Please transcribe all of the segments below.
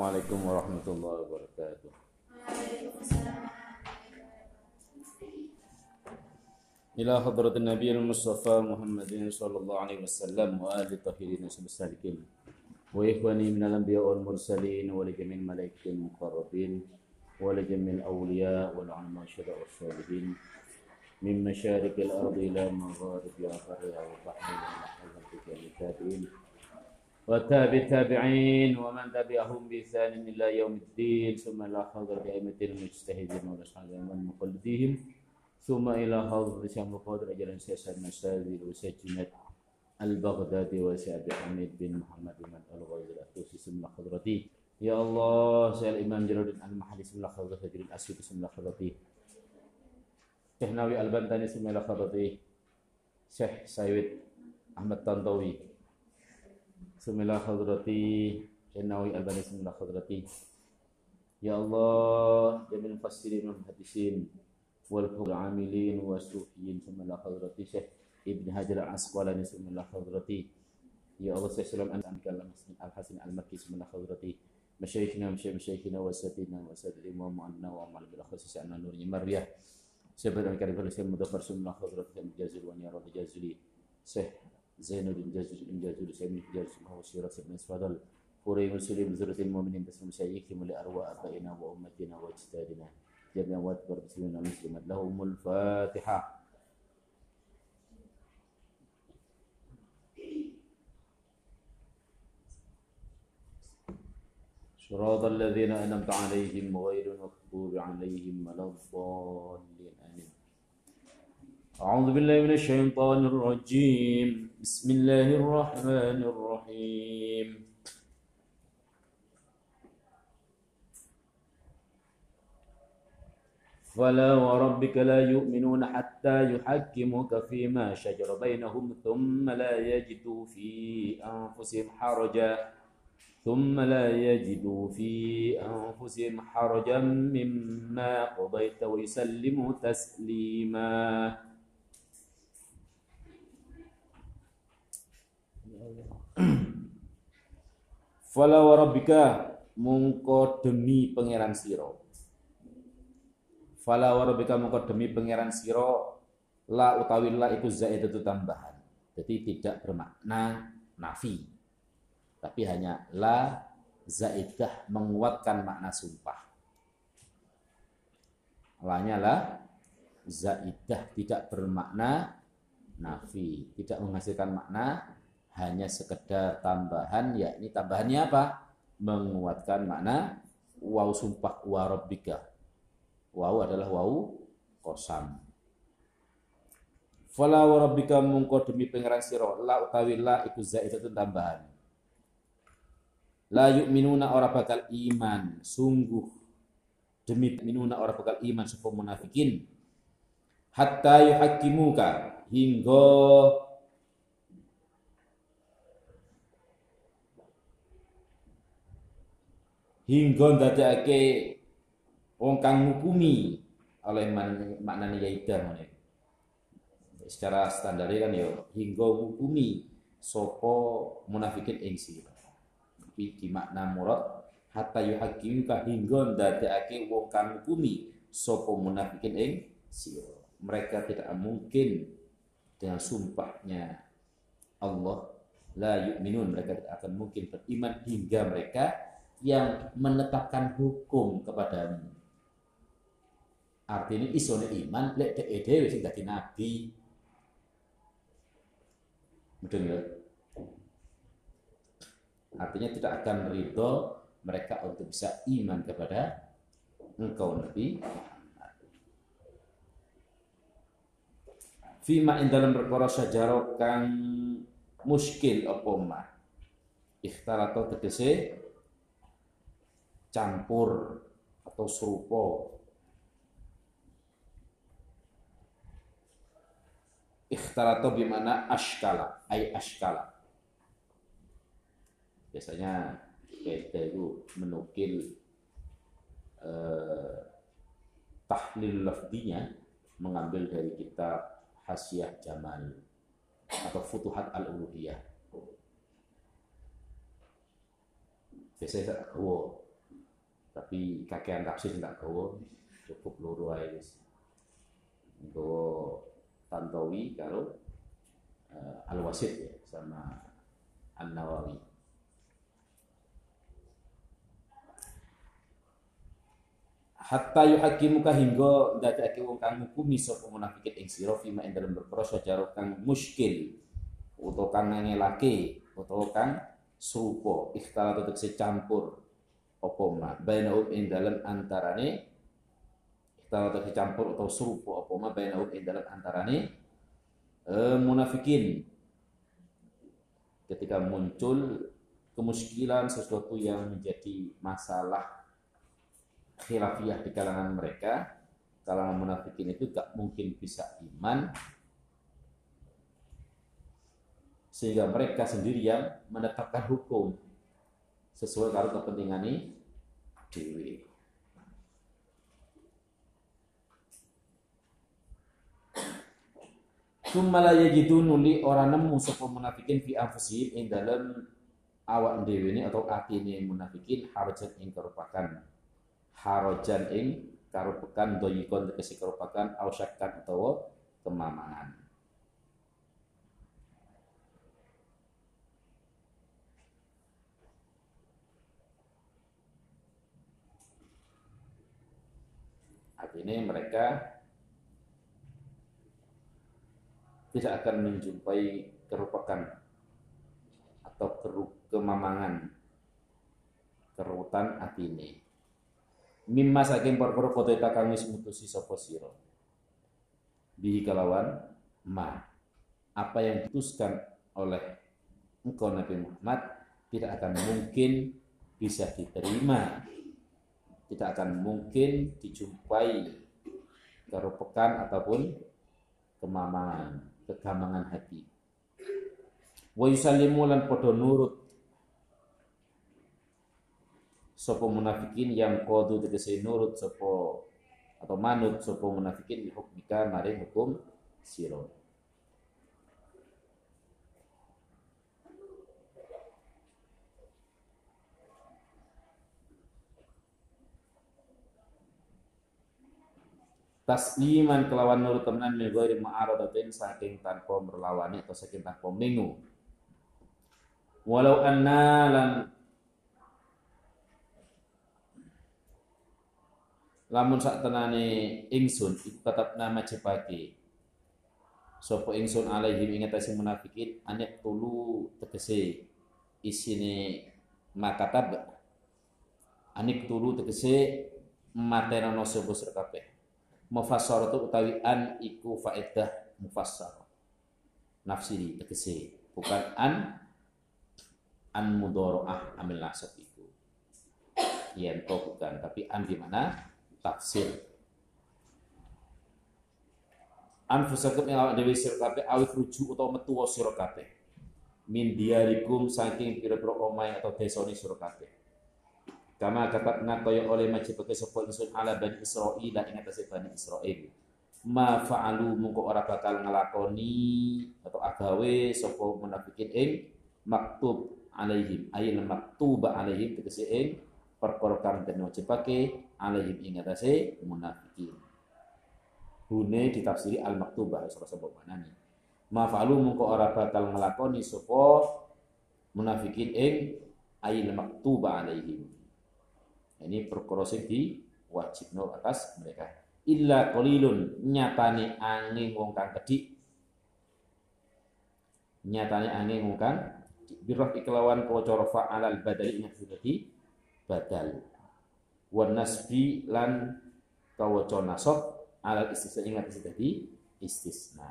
Assalamualaikum warahmatullahi wabarakatuh. إلى حضرة النبي المصطفى محمد صلى الله عليه وسلم وآل الطاهرين والسالكين وإخواني من الأنبياء والمرسلين ولجميع الملائكة المقربين ولجميع الأولياء والعلماء والشهداء والصالحين من مشارق الأرض إلى مغاربها وبحرها وبحرها وحلقها التابعين وتابع التابعين ومن تبعهم بإحسان إلى يوم الدين ثم إلى حضرة أئمة المجتهدين والأصحاب ومقلديهم ثم إلى حضرة شيخ القادر أجل سياسة المساجد وسجنة البغدادي وسعد حميد بن محمد بن الغازي الأتوسي ثم حضرتي. يا الله سيد الإمام جلال الدين المحلي ثم حضرة جلال الأسود ثم حضرتي Syekh Nawi Al-Bantani Sumaila Khatati Syekh Sayyid Ahmad Tantawi Sumaila بسم الله حضرتي النووي الباني بسم الله حضرتي يا الله يا من المفسرين والمحدثين والفقهاء العاملين والصوفيين بسم الله حضرتي شيخ ابن هاجر العسقلاني بسم الله حضرتي يا الله شيخ سلام أنك الحسن المكي بسم الله حضرتي مشايخنا مشايخنا وسادتنا وسادة الإمام وأنا وأمال بالأخص سعنا نور مريح سبحانك رب العالمين مدبر سمنا حضرتك الجزل ونيا رب الجزلين صح زينب إنجاز إنجاز الإسلام إنجاز ما وسيرة الناس فضل فوري مسلم مزرة المؤمنين بس سيكتم لأرواء أبائنا وأمتنا وأجدادنا جميع واتبر مسلمين ومسلمات لهم الفاتحة. شراط الذين أنمت عليهم غير المغضوب عليهم ولا الضالين آمين أعوذ بالله من الشيطان الرجيم. بسم الله الرحمن الرحيم. فلا وربك لا يؤمنون حتى يحكموك فيما شجر بينهم ثم لا يجدوا في أنفسهم حرجا. ثم لا يجدوا في أنفسهم حرجا مما قضيت ويسلموا تسليما. Fala warabbika mungko demi pangeran siro. Fala warabbika mungko demi pangeran siro la utawi la iku zaidatu tambahan. Jadi tidak bermakna nafi tapi hanya la zaidah menguatkan makna sumpah. Lanya la zaidah tidak bermakna nafi, tidak menghasilkan makna hanya sekedar tambahan yakni tambahannya apa? menguatkan makna waw sumpah wa. Waw adalah waw kosam. Fala wa mungko demi pangeran sira la utawi la iku zaidatun tambahan La yu'minuna ora bakal iman sungguh demi minuna ora bakal iman sapa munafikin hatta yuhaqqimuka hingga hingga ndadekake wong kang ngukumi oleh maknane yaida ngene secara standar kan ya hingga ngukumi sapa munafikin ing sira tapi di makna murad hatta yuhaqqimuka hingga ndadekake wong kang hukumi sapa munafikin ing sira. Mereka tidak mungkin dengan sumpahnya Allah la yu'minun mereka tidak akan mungkin beriman hingga mereka yang menetapkan hukum kepadamu. Artinya isone iman lek dhewe sing dadi nabi. Mudeng ya. Artinya tidak akan ridho mereka untuk bisa iman kepada engkau Nabi Fima in dalam perkara sajaro kang muskil apa ma atau tegese campur atau serupa atau bimana ashkala ay ashkala biasanya kita itu menukil eh, tahlil lafdinya mengambil dari kitab Hasyiah Jamal atau Futuhat Al-Uluhiyah. Biasanya oh, tapi kakean tafsir tak gawa cukup loro ae wis. Nggawa Tantowi kalau uh, Al-Wasit ya sama An-Nawawi. Hatta yuhakimuka hingga dadake wong kang ngukumi sapa munafikin ing sira fima ing dalem perkara sajaro kang muskil utawa kang ngelake utawa kang serupa ikhtalat tegese campur apa ma? Bainahum ing dalem antarane ikhtalat tegese campur atau serupa apa ma? Bainahum ing dalem antarane eh, munafikin. Ketika muncul kemuskilan sesuatu yang menjadi masalah khilafiyah di kalangan mereka kalangan munafikin itu gak mungkin bisa iman sehingga mereka sendiri yang menetapkan hukum sesuai kepentingan ini dewi. Sumala yajidu nuli orang nemu sapa munafikin fi anfusihim ing dalam awak dewi ini atau ini munafikin harajat ing kerupakan harajan ing karupekan doyikon tegese karupakan ausyakan utawa kemamangan Artinya mereka tidak akan menjumpai kerupakan atau kemamangan kerutan atine mimma saking perkara kota kang wis mutusi sapa sira. Bihi kalawan ma apa yang diputuskan oleh engkau Nabi Muhammad tidak akan mungkin bisa diterima tidak akan mungkin dijumpai kerupekan ataupun kemamangan kegamangan hati. Wa yusallimu lan padha nurut. Sopo munafikin yang kodu tegese nurut sopo atau manut sopo munafikin dihukmika maring hukum siro tasliman kelawan nurut temenan min ghairi ma'aradatin saking tanpa merlawani atau saking tanpa mengu walau anna lan lamun sak tenane ingsun iku tetap nama cepake sapa ingsun alaihim ing atase munafikin anek tulu tegese isine makatab. Anik tulu tegese materano sira kabeh mufassaratu utawi an iku faedah mufassar. Nafsiri tegese bukan an an mudoroah amil nasab iku. Yen to bukan tapi an di mana? Tafsir. Anfusakum yang awak dewi sira kabeh awit rujuk utawa metu sira kabeh. Min diarikum saking pira-pira omahe atau desane sira kabeh kama katatna kaya oleh majibake sapa ingsun ala bani Israil ing atase bani Israil ma fa'alu mungko ora bakal ngelakoni atau agawe sapa munafikin ing maktub alaihim ayil maktuba alaihim tegese ing perkara kang den wajibake alaihim ing atase munafikin. Hune ditafsiri al maktubah ora sebab manane. Mafalu mungko ora bakal nglakoni sapa munafikin ing ayil maktuba alaihim. Ini perkara sing diwajibno atas mereka. Illa qalilun nyatane angin wong kang kedik. Nyatane angin wong kang birrah iklawan kawaca fa'alal badali ing badal. Wan nasbi lan kawaca nasab ala istisna ingat tadi istisna.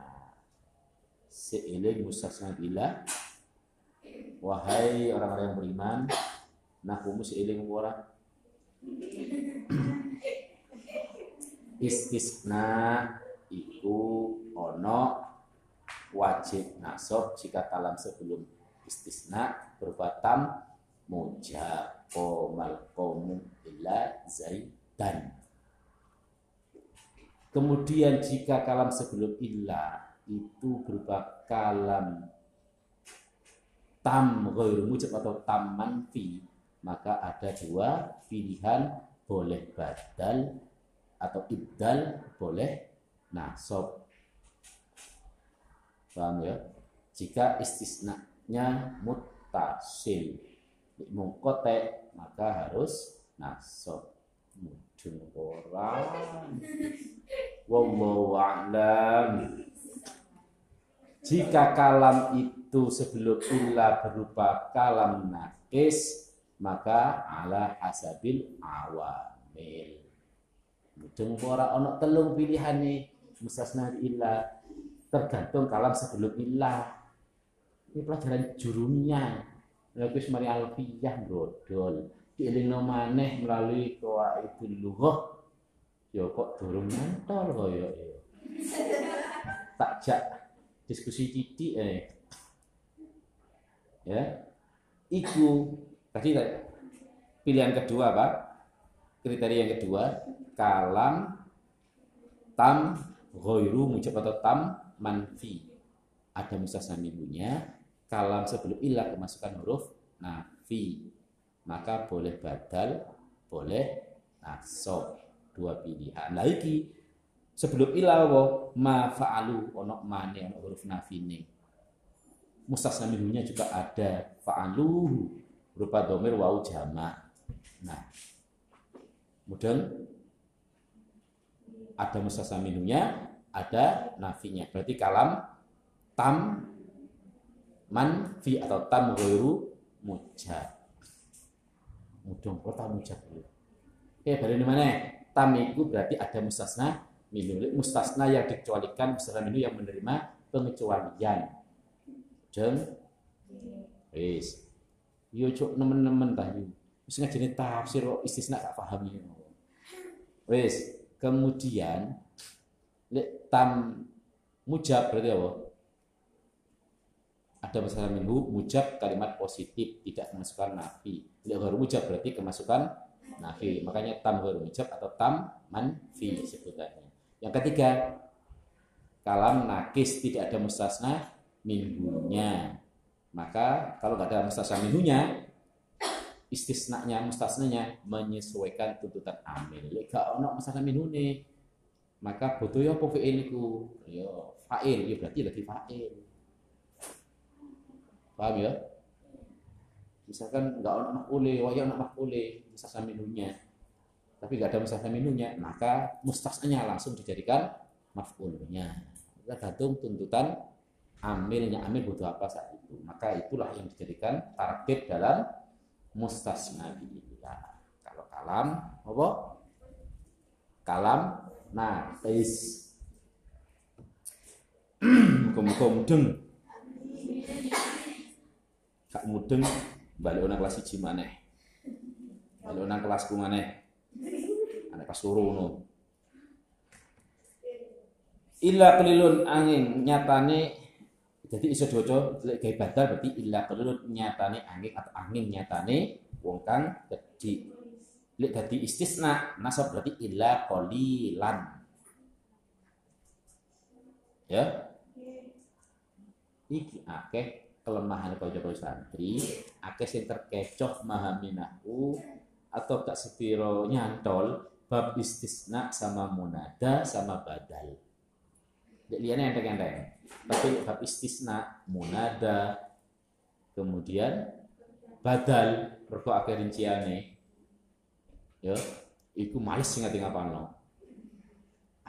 Seiling mustasna bila wahai orang-orang yang beriman nahwu seiling ora istisna iku ono wajib nasab jika kalam sebelum istisna berbatam mujab qomal qawmu illa zaidan. Kemudian jika kalam sebelum illa itu berupa kalam tam ghairu mujab atau tam manfi, maka ada dua pilihan boleh badal atau ibdal boleh nasab. Paham ya? Jika istisnanya mutasil mungkote maka harus nasab. Mudeng orang. Wallahu a'lam. Jika kalam itu sebelum illa berupa kalam nakis, maka ala hasabil awamil. Mudeng ora ono telung pilihane mustasna illa tergantung kalam sebelum illa. Ini pelajaran jurumnya. Lha wis mari alfiyah brodol. Dielingno maneh melalui qawaidul lughah. Ya kok durung nantol kaya ya. Tak jak diskusi titik eh ya iku tadi pilihan kedua pak. Kriteria yang kedua kalam tam ghairu mujab atau tam manfi. Ada mustasna minhunya kalam sebelum ilah kemasukan huruf nafi. Maka boleh badal boleh nasab dua pilihan. Lagi sebelum ilawo ma fa'alu ono mane ono huruf nafine mustasna minhunya juga ada. Fa'alu berupa domir wau jama. Nah. Kemudian ada mustasna minhunya ada nafinya. Berarti kalam tam man fi atau tam ghairu mujab mudong kota mujab dulu oke balik mana? Tam itu berarti ada mustasna minum. Mustasna yang dikecualikan mustasna minum yang menerima pengecualian. Jeng wis yo cuk nemen-nemen tah yo wis ngajeni tafsir kok istisna gak paham yo wis kemudian lek tam mujab berarti apa? Ada masalah minhu mujab kalimat positif tidak kemasukan nafi. Lek mujab berarti kemasukan nafi. Makanya tam baru mujab atau tam manfi sebutannya yang ketiga, kalam nakis tidak ada mustasna minhunya. Maka kalau nggak ada mustasna minhunya, istisnanya mustasnanya menyesuaikan tuntutan amil. Lek gak ono mustasna maka butuh ya apa fi'il iku? Ya fa'il, ya berarti lagi fa'il. Paham ya? Misalkan nggak ono maf'ule, waya ono maf'ule, mustasna minhunya tapi nggak ada mustasna minunya, maka mustasnanya langsung dijadikan maf'ulnya. Tergantung tuntutan amilnya, amil butuh apa saat itu. Maka itulah yang dijadikan target dalam mustasna billah. Kalau kalam, apa? Kalam tis Muka-muka mudeng. Kak mudeng balik orang kelas 1 maneh. Balik orang kelasku maneh pas suruh Illa kelilun angin nyatane jadi iso lek gawe badal berarti illa kelilun nyatane angin atau angin nyatane wong kang gedhi. Lek dadi istisna nasab berarti illa qalilan. Ya. Iki akeh kelemahan kaya santri, akeh sing terkecoh memahami nahu atau tak sepiro nyantol bab istisna sama munada sama badal. Lihatnya enteng-enteng. Tapi bab istisna, munada, kemudian badal, rokok akhir rinciane. Ya, iku males sing ati ngapalno.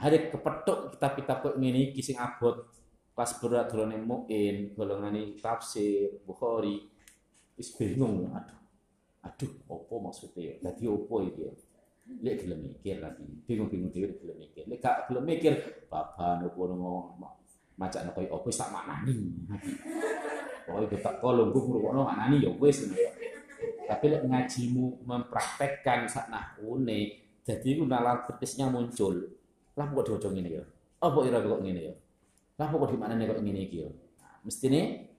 Hari kepetuk kitab-kitab kok ngene iki sing abot pas berat dolane muin, golongane tafsir, Bukhari. Wis bingung, aduh. Aduh, opo maksudnya? Dadi opo iki ya? lek gelem mikir lagi bingung-bingung dhewe gelem mikir lek gak gelem mikir bapak nopo ngono macak nopo opo sak maknani. Pokoke tak kolong gue ngrungokno maknani ya wis tapi lek ngajimu mempraktekkan sak nahune jadi ku nalar petisnya muncul. Lah kok diwaca ngene ya? Apa ira kok ngene ya? Lah kok di mana kok ngene iki ya? Nah, mestine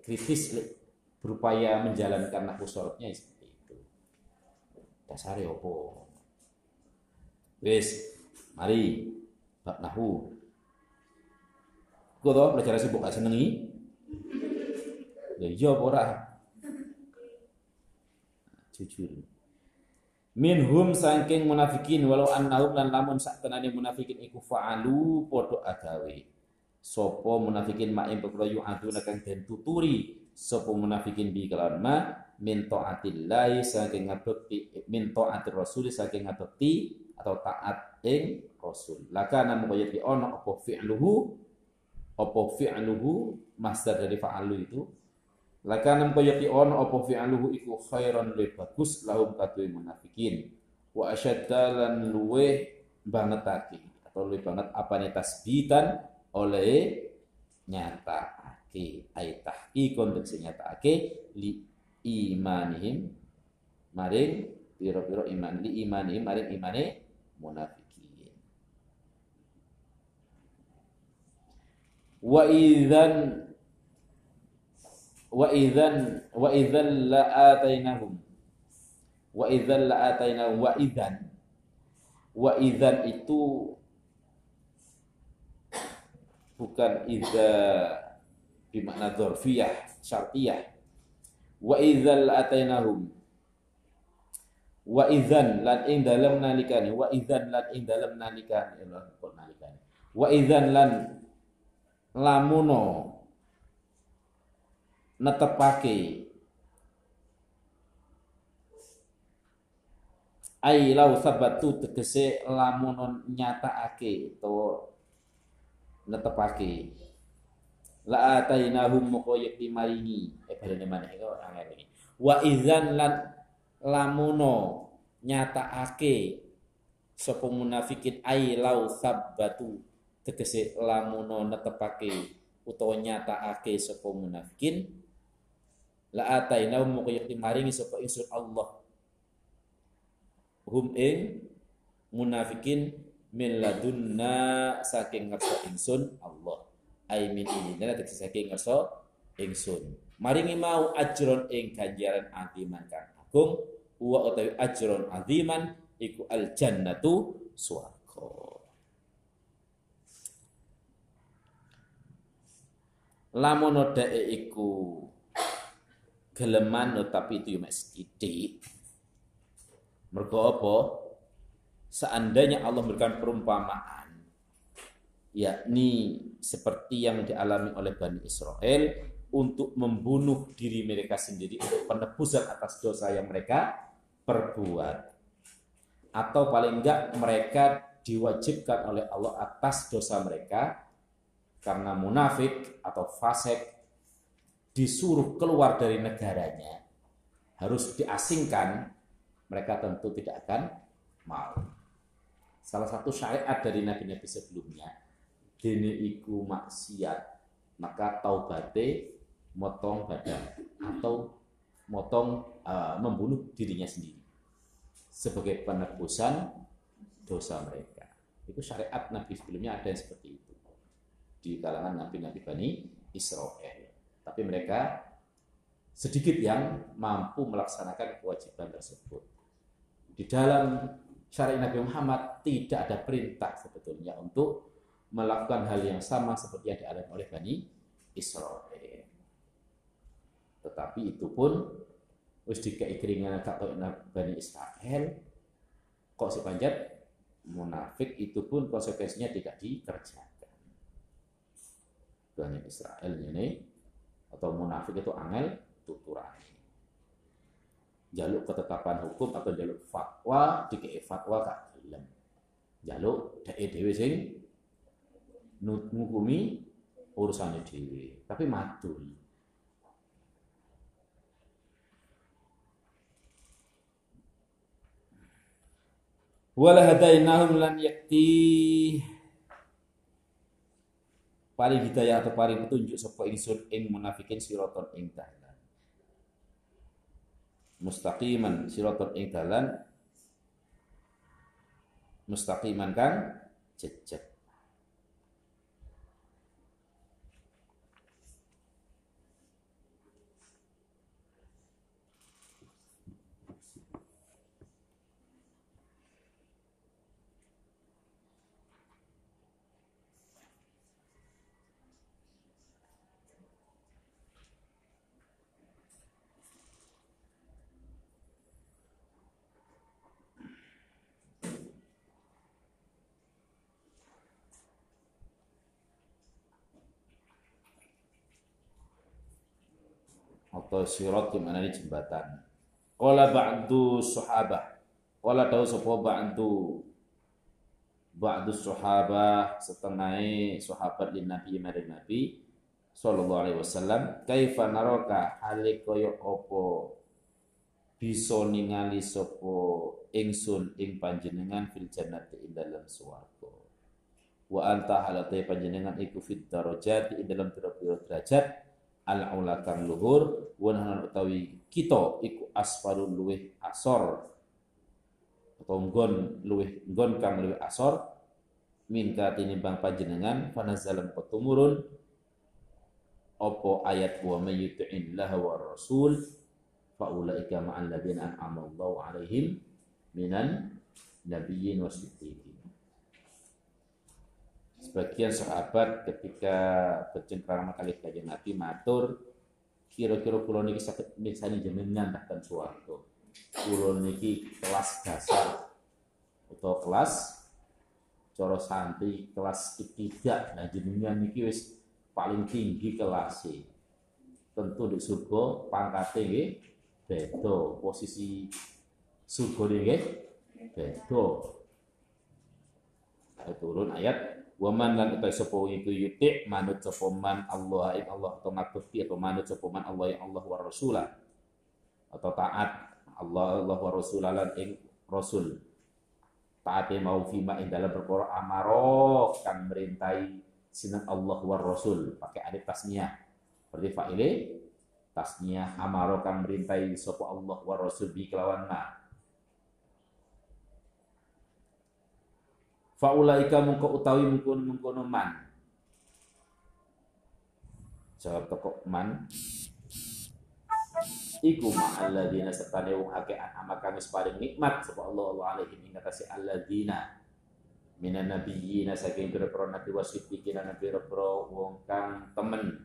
kritis berupaya menjalankan nahwu sorotnya dasare opo wis mari bab nahu kok to belajar sibuk gak senengi? Ya iya apa ora? Jujur. Minhum saking munafikin walau annahum lan lamun sak tenane munafikin iku fa'alu padha agawe sapa munafikin ma ing perkara yu'aduna kang den tuturi? Sapa munafikin bi kelawan ma? Min taatillahi saking ngabekti min taatir rasul saking ngabekti atau taat ing rasul. Laka namu kaya ono apa fi'luhu apa fi'luhu masdar dari fa'alu itu? Laka namu kaya di ono apa fi'luhu iku khairan le bagus lahum kadue munafikin. Wa asyadda lan luwe bangetake atau luwe banget apa nih tasbitan oleh nyata ake ay tahqiqon nyata ake li imanihim maring piro-piro iman li imanihim maring imane munafikin wa idzan wa idzan wa idzan la atainahum. Wa idzan la atainahum wa idzan. Wa idzan itu bukan idza bimakna dzarfiyah syartiyah. Wa idzal atainahum. Wa idzan lan ing dalem nalikane wa idzan lan ing dalem nalikane? Wa idzan lan lamuno. Netepake. Ai lau sabatu tegese lamunon nyataake to netepake. La atainahum moko yakti maringi eh balene maneh kok angel iki. Wa idzan lan lamuno nyatakake sapa munafikin ai lau sabbatu tegese lamuno netepake utawa nyatakake sapa munafikin la atainahum moko yakti maringi sapa ingsun Allah. Hum ing munafikin min ladunna saking ngersa ingsun Allah. Ai min inina tegese saking ngersa ingsun maringi mau ajron ing ganjaran adiman kang agung wa utawi ajron adiman iku al jannatu swarga lamun dheke iku geleman tapi itu yo mek sithik. Mergo apa? Seandainya Allah memberikan perumpamaan yakni seperti yang dialami oleh Bani Israel untuk membunuh diri mereka sendiri untuk penebusan atas dosa yang mereka perbuat. Atau paling enggak mereka diwajibkan oleh Allah atas dosa mereka karena munafik atau fasik disuruh keluar dari negaranya harus diasingkan mereka tentu tidak akan mau salah satu syariat dari nabi-nabi sebelumnya dene iku maksiat maka taubate motong badan atau motong uh, membunuh dirinya sendiri sebagai penebusan dosa mereka. Itu syariat Nabi sebelumnya ada yang seperti di kalangan nabi-nabi Bani Israel. Tapi mereka sedikit yang mampu melaksanakan kewajiban tersebut. Di dalam syariat Nabi Muhammad tidak ada perintah sebetulnya untuk melakukan hal yang sama seperti yang dialami oleh Bani Israel. Tetapi itu pun wis dikai keringan kata Bani Israel kok sepanjat munafik itu pun konsekuensinya tidak dikerjakan. Bani Israel ini atau munafik itu angel tuturan. Jaluk ketetapan hukum atau jaluk fatwa dikei fatwa gak gelem. Jaluk dhewe dhewe sing ngukumi urusannya dewi tapi madul wala hadainahum lan yakti paling hidayah atau paling petunjuk sapa ingsun ing munafikin siraton ing dalan. Mustaqiman siraton ing dalan. Mustaqiman kan jejak atau sirat di mana jembatan. Qala ba'du sahabah. Qala tahu sapa ba'du? Ba'du sahabah setengah sahabat di Nabi mari Nabi sallallahu alaihi wasallam kaifa naraka? Hale kaya apa? Bisa ningali sapa ingsun ing panjenengan fil jannati ing dalam swarga? Wa anta halate panjenengan iku fit darajat ing dalam derajat al ula kang luhur wa utawi kita iku asfarul luweh asor atau nggon luweh nggon kang luweh asor min ka tinimbang panjenengan fanazalam tumurun opo ayat wa may yuti'illah wa rasul fa ulaika ma'al ladzina an'ama Allahu 'alaihim minan nabiyyin wasiddiqin. Sebagian sahabat ketika bercengkrama kali kajian Nabi matur kira-kira kula niki saged mirsani jenengan tahtan swarga. Kula niki kelas dasar atau kelas coro santri kelas ketiga. Nah jenengan niki wis paling tinggi kelas tentu di surga pangkatnya nggih beda. Posisi surga nggih beda. Ayat turun ayat Waman lan utai sapa iku yuti manut sapa man Allah ing Allah atau ngabekti atau manut sapa man Allah ing Allah wa rasulah. Atau taat Allah Allah wa rasulah lan ing rasul. Taate mau fima ing dalam perkara amaro kang merintai sinan Allah war Rasul pakai alif tasniyah berarti fa'ile tasniyah amaro kang merintai sapa Allah war Rasul bi kelawan ma faulaika mungko utawi mungkon mungkono man. Jawab teko man. Iku ma'alladzina sertane wong akeh an'ama kami paring nikmat sapa Allah Allah alaihim ing atase alladzina. Minan nabiyina saking pira-pira nabi wasiddiqin lan pira-pira wong kang temen.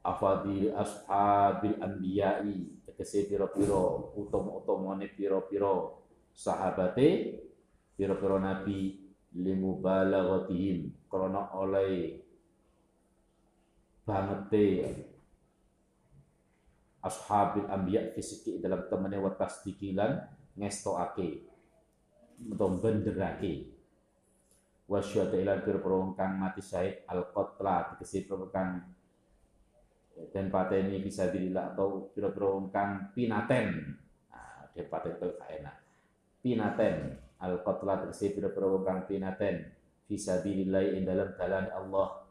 Afadil ashabil anbiya'i tegese pira-pira utama-utamane pira-pira sahabate pira-pira nabi limubalaghatihim krana oleh bangete ashabil anbiya fisiki dalam temene wa tasdiqilan ngestokake utawa benderake wa syuhada ila pir kang mati syahid al qatla tegese kang dan pateni bisa dililah atau pira-pira pinaten. Nah dia paten enak pinaten. Al qatla tegese pira-pira kang pinaten. Bisa dililah ing dalam dalan Allah.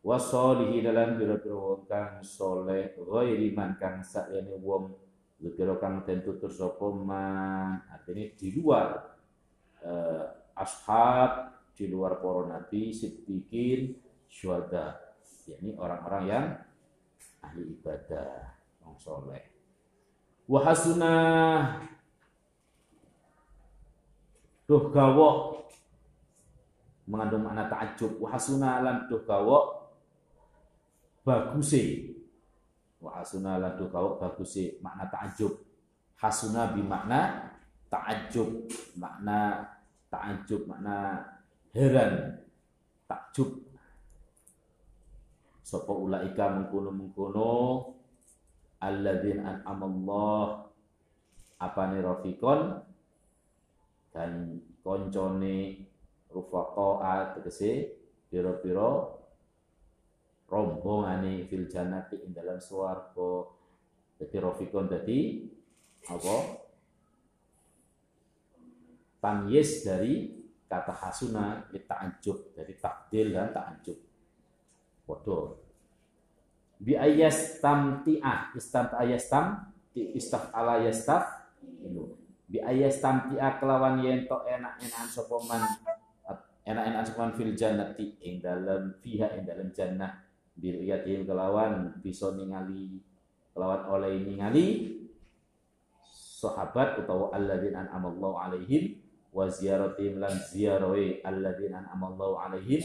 Wasolihi dalam pira-pira kang soleh ghairi man kang sakjane wong. Lukiro kang den tutur man? Artinya di luar eh, ashab di luar para nabi siddiqin syuhada. Yakni orang-orang yang ahli ibadah orang soleh. Wahasuna duh gawa mengandung makna takjub. Wahasuna lan duh bagusi wa hasuna lan kau bagus sih makna ta'ajub hasuna bi makna ta'ajub makna ta'ajub makna heran. Takjub. Sapa ulaika mengkono-mengkono. Alladzin an'amallah. Apane rafiqon dan koncone rufaqa tegese pira-pira rombongane fil jannati ing dalam swarga. Dadi rafiqon dadi apa? Tamyiz dari kata hasuna ta'ajub dari takdil dan ta'ajub padha bi ayas tamti'ah istam ayas tam istaf ala yastaf bi ayas tamti'ah kelawan yen to enak-enakan sapa man? Enak-enakan sapa fil jannati ing dalam fiha ing dalam jannah. Biriyatihim kelawan bisa ningali kelawan oleh ningali sahabat utawa alladzina an'amallahu alaihim wa ziyaratihim lan ziarahi alladzina an'amallahu alaihim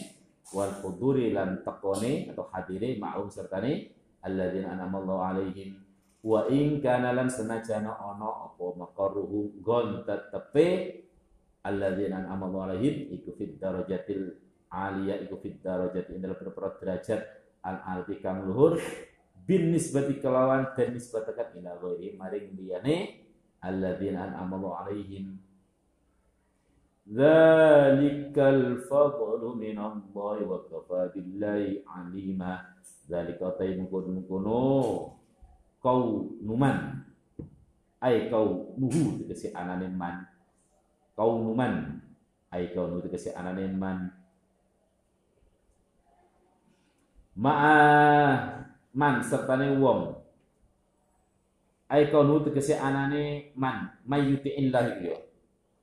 wal huduri lan tekone atau hadire ma'um sertane alladzina an'amallahu alaihim wa in kana lan senajana ana apa maqarruhu gon tetepe alladzina an'amallahu alaihim iku fid darajatil aliyah iku fid darajati indal derajat al alti kang luhur bin nisbati kelawan dan nisbatakan ila ghairi maring liyane alladzina an'amallahu alaihim. Zalikal fadlu min Allah wa kafa billahi alima. Zalika tay mungkun mungkuno kau numan. Ai kau nuhu tegese anane man. Kau numan. Ai kau nuhu tegese anane man. Ma'a man sertane wong. Ai kau nuhu tegese anane man. Mayyuti illahi yo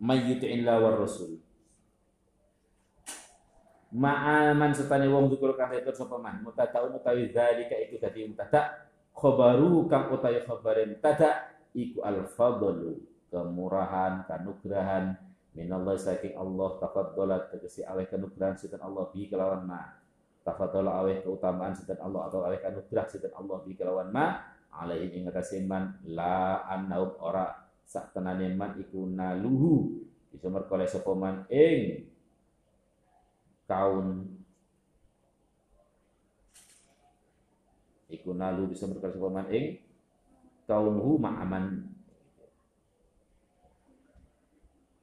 mayyuti'illah war rasul ma'aman setane wong dukur kang itu sapa man mutataun utawi zalika iku dadi mutada khabaru kang utawi khabaren tada iku al fadlu kemurahan kanugrahan. Minallah saking Allah tafaddalat tegesi aweh kanugrahan sinten Allah bi kelawan ma. Tafaddala aweh keutamaan sinten Allah atau aweh kanugrah sinten Allah bi kelawan ma. Alaihi ing man la annaum ora sak tenane man iku naluhu. Bisa merkoleh sapa man ing kaun iku nalu bisa merkoleh sapa man ing kaunhu ma'aman.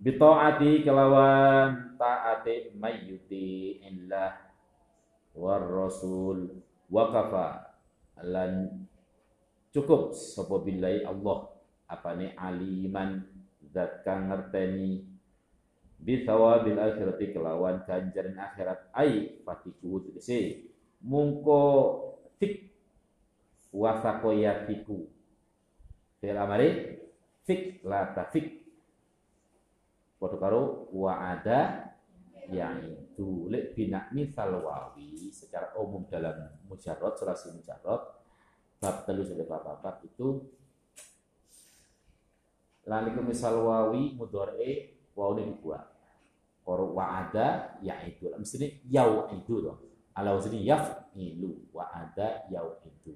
Bitaati kelawan taati mayyuti illah war rasul waqafa. Lan cukup sapa billahi Allah apa nih aliman zat kang ngerteni. Bi thawabil akhirati kelawan ganjaran akhirat. Ai fatiku tegese. Mungko tik wasako yatiku fil amari fik la tafik padha karo wa ada yang itu lek misal wawi secara umum dalam mujarrad surasi mujarrad bab telu sampai bab itu Laliku misal wawi mudhari wawu ini dua. Koro wa'ada itu. Mesti yau itu dong. Ala wazni yaf'ilu wa'ada yau itu.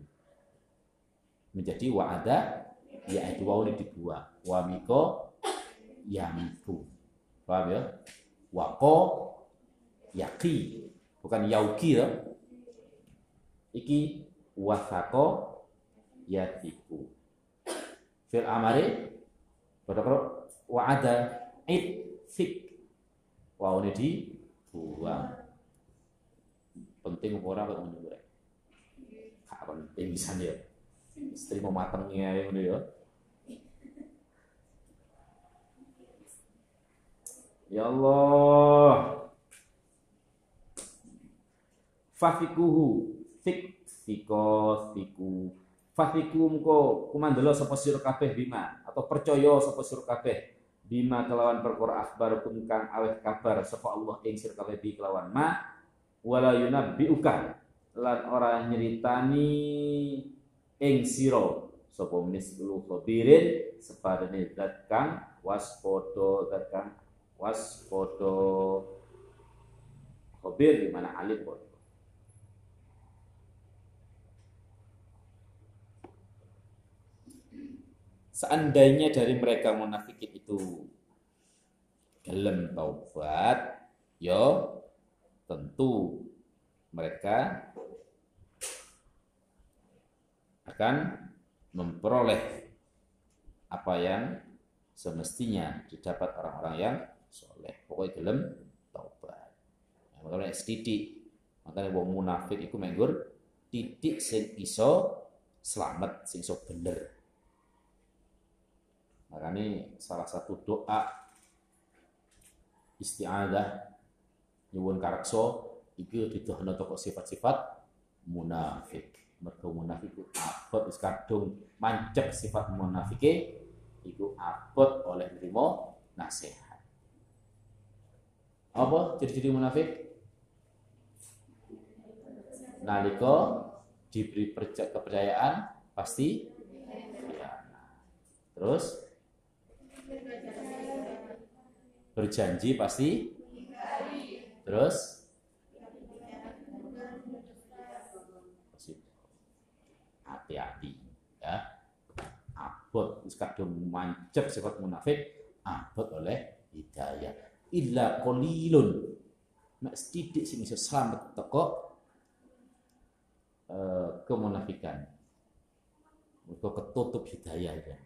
Menjadi wa'ada itu wawu ini dua. Wa miko yamiku. Paham ya? Wako yaki. Bukan yauki ya. Iki wasako yatiku. Fil amari Padahal wa ada it fik. Wow ini di buang. Penting orang kok ngono rek. Gak penting bisa ya. Istri mau matengnya ya ngono ya. Ya Allah. Fafikuhu fik fiko fiku Fatiku muko kumandelo sapa sira kabeh bima atau percaya sapa sira kabeh bima kelawan perkara akhbar kang aweh kabar sapa Allah ing sira kabeh bi kelawan ma wala yunabbiuka lan ora nyeritani ing sira. Sapa mislu khabirin sepadane zat kang waspada zat kang waspada khabir di mana alim Seandainya dari mereka munafikin itu gelem taubat, yo tentu mereka akan memperoleh apa yang semestinya didapat orang-orang yang soleh. Pokoknya gelem taubat. Ya, makanya setitik. Makanya wong munafik itu menggur titik sing iso selamat sing iso bener makanya salah satu doa isti'adah nyuwun karakso iki didohno toko sifat-sifat munafik mergo munafik itu abot wis kadung mancep sifat munafike iku abot oleh nerima nasihat. Apa jadi-jadi munafik? Nalika diberi kepercayaan pasti terus? Berjanji pasti terus hati-hati ya. Abot kadung mancep sifat munafik abot oleh hidayah. Illa qalilun. Nek sedidik sing iso selamat teko eh, kemunafikan. Itu ketutup hidayahnya.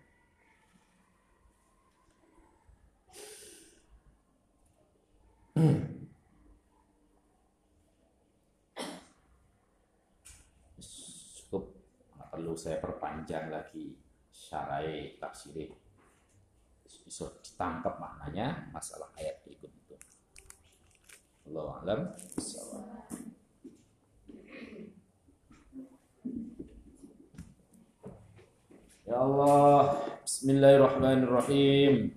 Cukup nggak perlu saya perpanjang lagi syarai tafsir bisa ditangkap maknanya masalah ayat berikut itu. Allah alam. Ya Allah, Bismillahirrahmanirrahim.